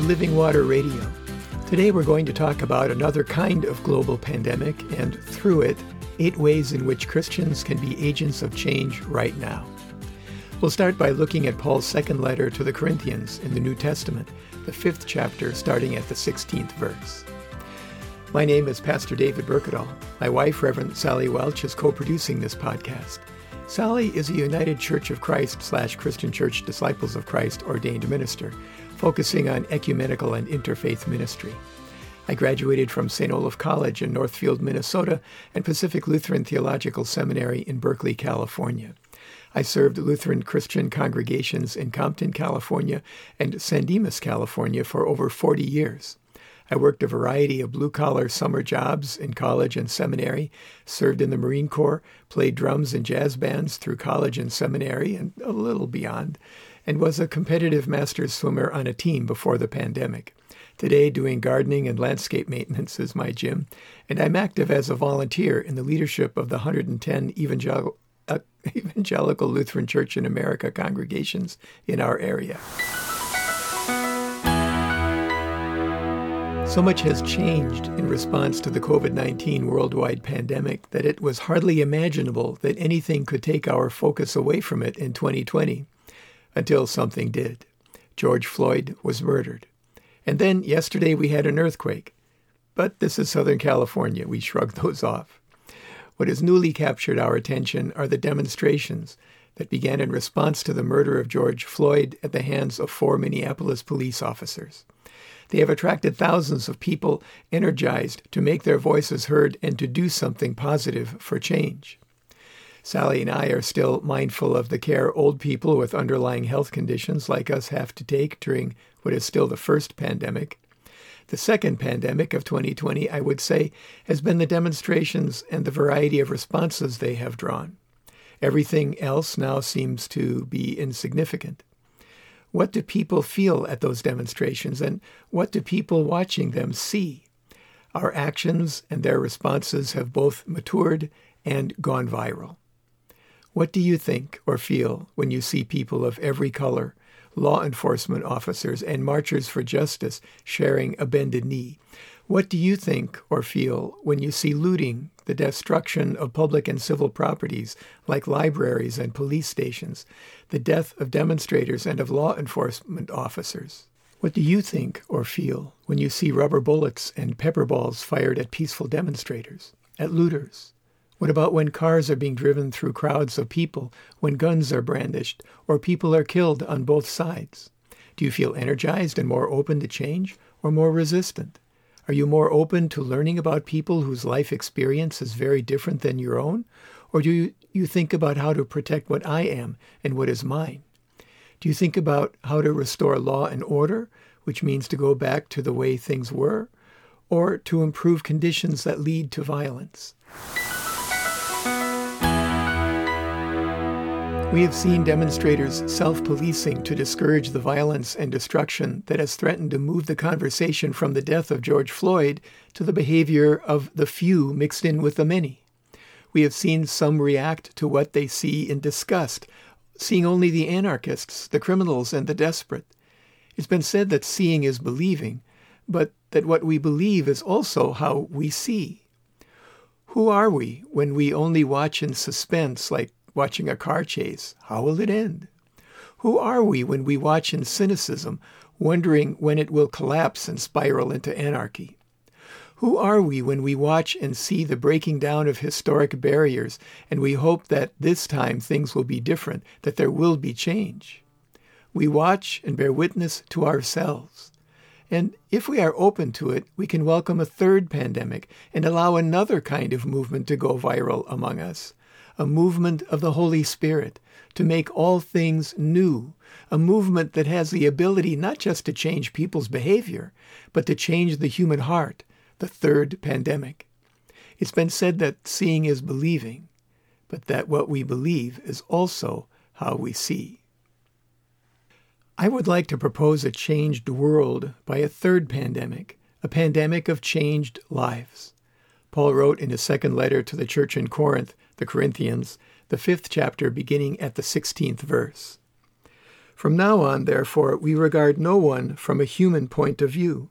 To Living Water Radio. Today we're going to talk about another kind of global pandemic and, through it, eight ways in which Christians can be agents of change right now. We'll start by looking at Paul's second letter to the Corinthians in the New Testament, the fifth chapter, starting at the 16th verse. My name is Pastor David Berkedal. My wife, Reverend Sally Welch, is co producing this podcast. Sally is a United Church of Christ slash Christian Church Disciples of Christ ordained minister, focusing on ecumenical and interfaith ministry. I graduated from St. Olaf College in Northfield, Minnesota, and Pacific Lutheran Theological Seminary in Berkeley, California. I served Lutheran Christian congregations in Compton, California, and San Dimas, California for over 40 years. I worked a variety of blue collar summer jobs in college and seminary, served in the Marine Corps, played drums in jazz bands through college and seminary and a little beyond, and was a competitive masters swimmer on a team before the pandemic. Today, doing gardening and landscape maintenance is my gym, and I'm active as a volunteer in the leadership of the 110 evangel- uh, Evangelical Lutheran Church in America congregations in our area. So much has changed in response to the COVID 19 worldwide pandemic that it was hardly imaginable that anything could take our focus away from it in 2020 until something did. George Floyd was murdered. And then yesterday we had an earthquake. But this is Southern California. We shrugged those off. What has newly captured our attention are the demonstrations that began in response to the murder of George Floyd at the hands of four Minneapolis police officers. They have attracted thousands of people energized to make their voices heard and to do something positive for change. Sally and I are still mindful of the care old people with underlying health conditions like us have to take during what is still the first pandemic. The second pandemic of 2020, I would say, has been the demonstrations and the variety of responses they have drawn. Everything else now seems to be insignificant. What do people feel at those demonstrations, and what do people watching them see? Our actions and their responses have both matured and gone viral. What do you think or feel when you see people of every color, law enforcement officers, and marchers for justice sharing a bended knee? What do you think or feel when you see looting, the destruction of public and civil properties like libraries and police stations, the death of demonstrators and of law enforcement officers? What do you think or feel when you see rubber bullets and pepper balls fired at peaceful demonstrators, at looters? What about when cars are being driven through crowds of people, when guns are brandished, or people are killed on both sides? Do you feel energized and more open to change, or more resistant? Are you more open to learning about people whose life experience is very different than your own? Or do you, think about how to protect what I am and what is mine? Do you think about how to restore law and order, which means to go back to the way things were, or to improve conditions that lead to violence? We have seen demonstrators self policing to discourage the violence and destruction that has threatened to move the conversation from the death of George Floyd to the behavior of the few mixed in with the many. We have seen some react to what they see in disgust, seeing only the anarchists, the criminals, and the desperate. It's been said that seeing is believing, but that what we believe is also how we see. Who are we when we only watch in suspense like watching a car chase. How will it end? Who are we when we watch in cynicism, wondering when it will collapse and spiral into anarchy? Who are we when we watch and see the breaking down of historic barriers and we hope that this time things will be different, that there will be change? We watch and bear witness to ourselves. And if we are open to it, we can welcome a third pandemic and allow another kind of movement to go viral among us a movement of the Holy Spirit to make all things new, a movement that has the ability not just to change people's behavior, but to change the human heart, the third pandemic. It's been said that seeing is believing, but that what we believe is also how we see. I would like to propose a changed world by a third pandemic, a pandemic of changed lives. Paul wrote in his second letter to the church in Corinth the Corinthians, the fifth chapter, beginning at the 16th verse. From now on, therefore, we regard no one from a human point of view.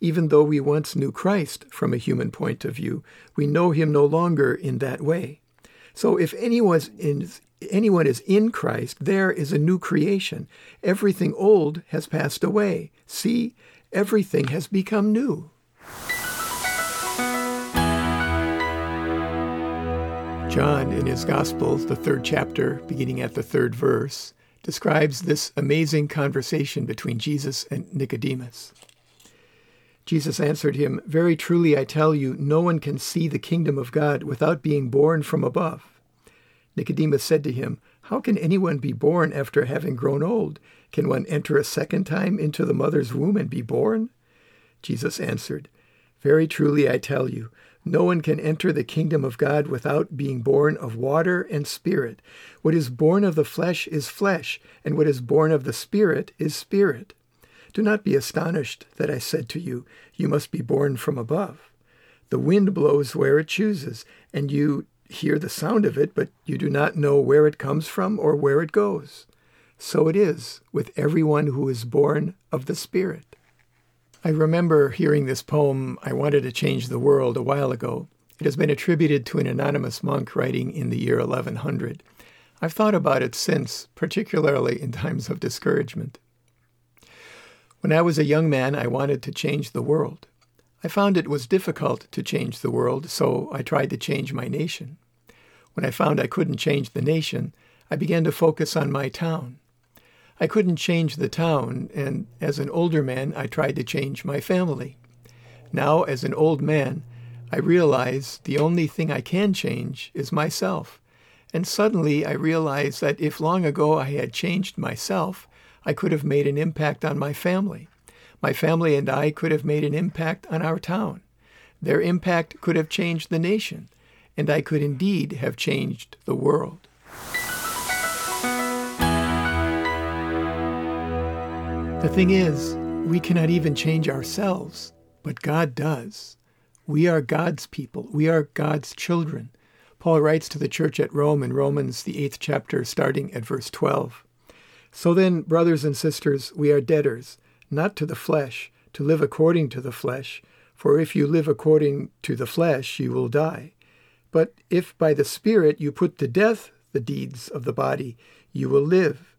Even though we once knew Christ from a human point of view, we know him no longer in that way. So if anyone is in Christ, there is a new creation. Everything old has passed away. See, everything has become new. John, in his Gospel, the third chapter, beginning at the third verse, describes this amazing conversation between Jesus and Nicodemus. Jesus answered him, Very truly I tell you, no one can see the kingdom of God without being born from above. Nicodemus said to him, How can anyone be born after having grown old? Can one enter a second time into the mother's womb and be born? Jesus answered, Very truly I tell you, no one can enter the kingdom of God without being born of water and spirit. What is born of the flesh is flesh, and what is born of the spirit is spirit. Do not be astonished that I said to you, You must be born from above. The wind blows where it chooses, and you hear the sound of it, but you do not know where it comes from or where it goes. So it is with everyone who is born of the Spirit. I remember hearing this poem, I Wanted to Change the World, a while ago. It has been attributed to an anonymous monk writing in the year 1100. I've thought about it since, particularly in times of discouragement. When I was a young man, I wanted to change the world. I found it was difficult to change the world, so I tried to change my nation. When I found I couldn't change the nation, I began to focus on my town. I couldn't change the town, and as an older man, I tried to change my family. Now, as an old man, I realize the only thing I can change is myself. And suddenly I realized that if long ago I had changed myself, I could have made an impact on my family. My family and I could have made an impact on our town. Their impact could have changed the nation, and I could indeed have changed the world. The thing is, we cannot even change ourselves, but God does. We are God's people. We are God's children. Paul writes to the church at Rome in Romans, the eighth chapter, starting at verse 12. So then, brothers and sisters, we are debtors, not to the flesh, to live according to the flesh. For if you live according to the flesh, you will die. But if by the Spirit you put to death the deeds of the body, you will live.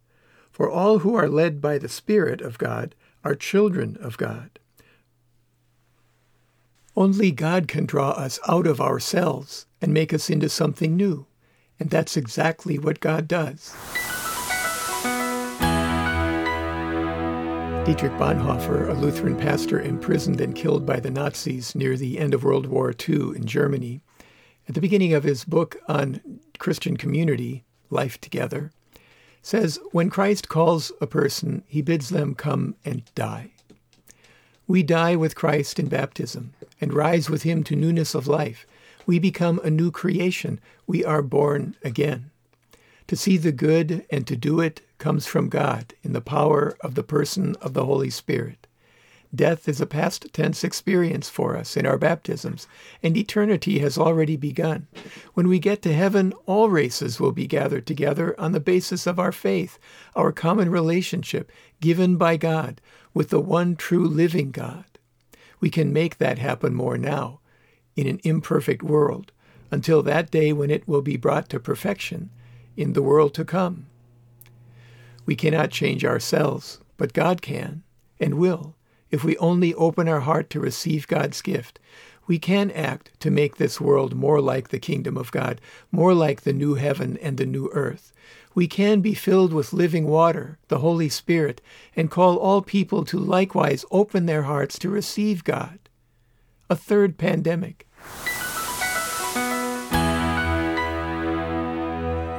For all who are led by the Spirit of God are children of God. Only God can draw us out of ourselves and make us into something new. And that's exactly what God does. Dietrich Bonhoeffer, a Lutheran pastor imprisoned and killed by the Nazis near the end of World War II in Germany, at the beginning of his book on Christian community, Life Together, says, When Christ calls a person, he bids them come and die. We die with Christ in baptism and rise with him to newness of life. We become a new creation. We are born again. To see the good and to do it comes from God in the power of the person of the Holy Spirit. Death is a past tense experience for us in our baptisms, and eternity has already begun. When we get to heaven, all races will be gathered together on the basis of our faith, our common relationship given by God with the one true living God. We can make that happen more now in an imperfect world until that day when it will be brought to perfection in the world to come. We cannot change ourselves, but God can and will if we only open our heart to receive God's gift, we can act to make this world more like the kingdom of God, more like the new heaven and the new earth. We can be filled with living water, the Holy Spirit, and call all people to likewise open their hearts to receive God. A third pandemic.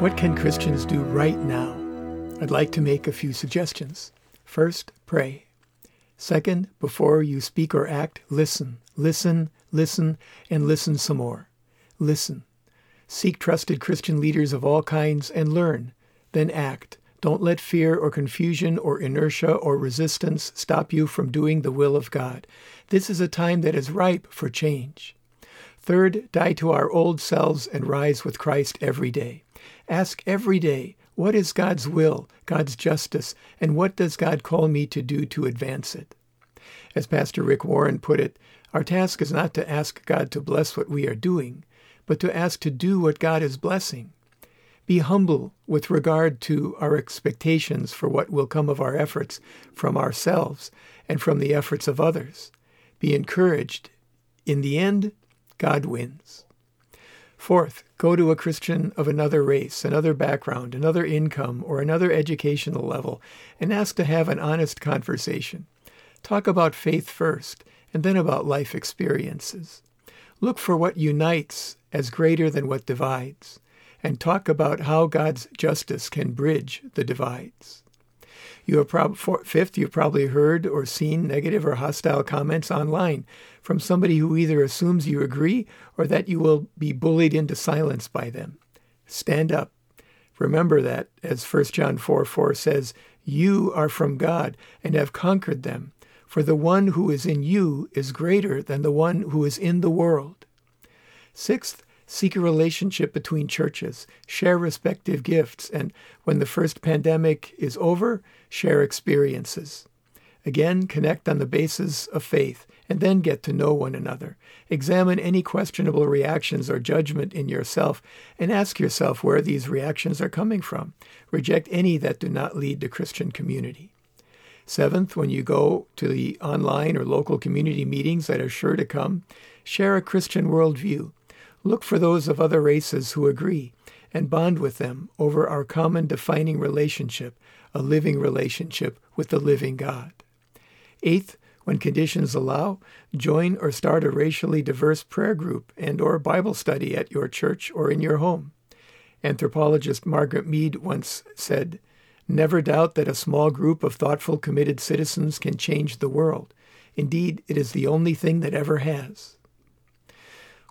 What can Christians do right now? I'd like to make a few suggestions. First, pray. Second, before you speak or act, listen, listen, listen, and listen some more. Listen. Seek trusted Christian leaders of all kinds and learn. Then act. Don't let fear or confusion or inertia or resistance stop you from doing the will of God. This is a time that is ripe for change. Third, die to our old selves and rise with Christ every day. Ask every day, What is God's will, God's justice, and what does God call me to do to advance it? As Pastor Rick Warren put it, our task is not to ask God to bless what we are doing, but to ask to do what God is blessing. Be humble with regard to our expectations for what will come of our efforts from ourselves and from the efforts of others. Be encouraged. In the end, God wins. Fourth, go to a Christian of another race, another background, another income, or another educational level and ask to have an honest conversation. Talk about faith first and then about life experiences. Look for what unites as greater than what divides, and talk about how God's justice can bridge the divides. You have prob- fifth, you've probably heard or seen negative or hostile comments online from somebody who either assumes you agree or that you will be bullied into silence by them. Stand up. Remember that, as 1 John 4 4 says, you are from God and have conquered them, for the one who is in you is greater than the one who is in the world. Sixth, seek a relationship between churches, share respective gifts, and when the first pandemic is over, share experiences. Again, connect on the basis of faith, and then get to know one another. Examine any questionable reactions or judgment in yourself, and ask yourself where these reactions are coming from. Reject any that do not lead to Christian community. Seventh, when you go to the online or local community meetings that are sure to come, share a Christian worldview. Look for those of other races who agree and bond with them over our common defining relationship, a living relationship with the living God. Eighth, when conditions allow, join or start a racially diverse prayer group and or Bible study at your church or in your home. Anthropologist Margaret Mead once said, Never doubt that a small group of thoughtful, committed citizens can change the world. Indeed, it is the only thing that ever has.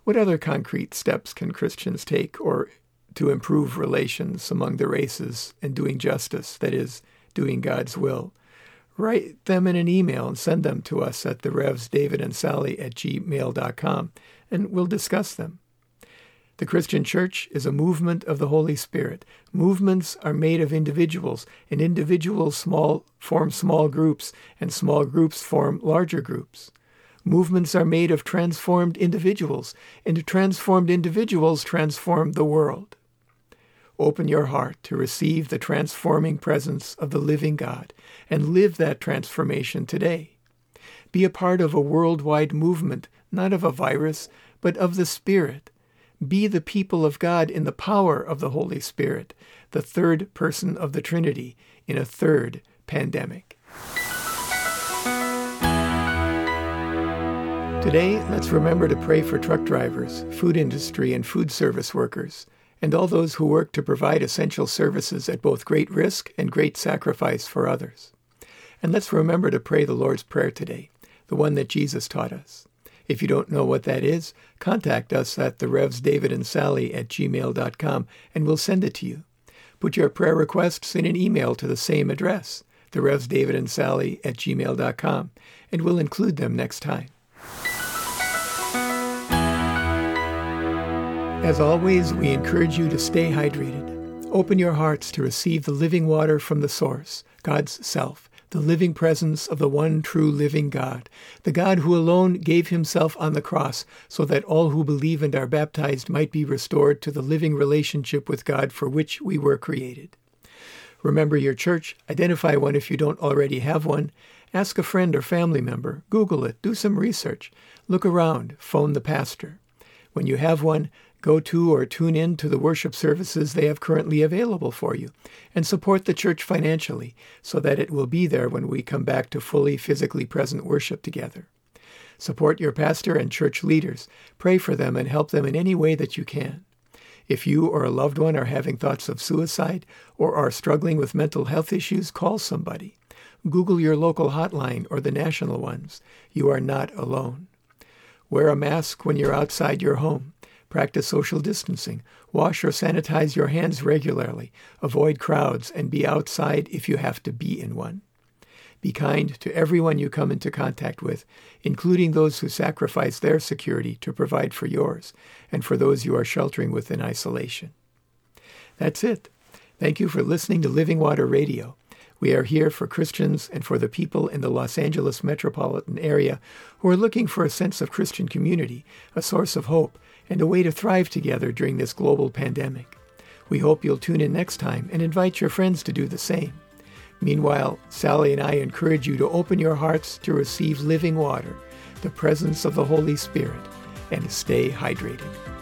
What other concrete steps can Christians take or to improve relations among the races and doing justice, that is, doing God's will? Write them in an email and send them to us at the Revs David and Sally at gmail.com, and we'll discuss them. The Christian church is a movement of the Holy Spirit. Movements are made of individuals, and individuals small, form small groups, and small groups form larger groups. Movements are made of transformed individuals, and transformed individuals transform the world. Open your heart to receive the transforming presence of the living God and live that transformation today. Be a part of a worldwide movement, not of a virus, but of the Spirit be the people of God in the power of the Holy Spirit, the third person of the Trinity in a third pandemic. Today, let's remember to pray for truck drivers, food industry, and food service workers, and all those who work to provide essential services at both great risk and great sacrifice for others. And let's remember to pray the Lord's Prayer today, the one that Jesus taught us. If you don't know what that is, contact us at the Revs David and Sally at gmail.com and we'll send it to you. Put your prayer requests in an email to the same address, the Revs David and Sally at gmail.com, and we'll include them next time. As always, we encourage you to stay hydrated. Open your hearts to receive the living water from the source, God's self the living presence of the one true living God, the God who alone gave himself on the cross so that all who believe and are baptized might be restored to the living relationship with God for which we were created. Remember your church, identify one if you don't already have one, ask a friend or family member, Google it, do some research, look around, phone the pastor. When you have one, Go to or tune in to the worship services they have currently available for you, and support the church financially so that it will be there when we come back to fully physically present worship together. Support your pastor and church leaders. Pray for them and help them in any way that you can. If you or a loved one are having thoughts of suicide or are struggling with mental health issues, call somebody. Google your local hotline or the national ones. You are not alone. Wear a mask when you're outside your home. Practice social distancing. Wash or sanitize your hands regularly. Avoid crowds and be outside if you have to be in one. Be kind to everyone you come into contact with, including those who sacrifice their security to provide for yours and for those you are sheltering with in isolation. That's it. Thank you for listening to Living Water Radio. We are here for Christians and for the people in the Los Angeles metropolitan area who are looking for a sense of Christian community, a source of hope, and a way to thrive together during this global pandemic. We hope you'll tune in next time and invite your friends to do the same. Meanwhile, Sally and I encourage you to open your hearts to receive living water, the presence of the Holy Spirit, and stay hydrated.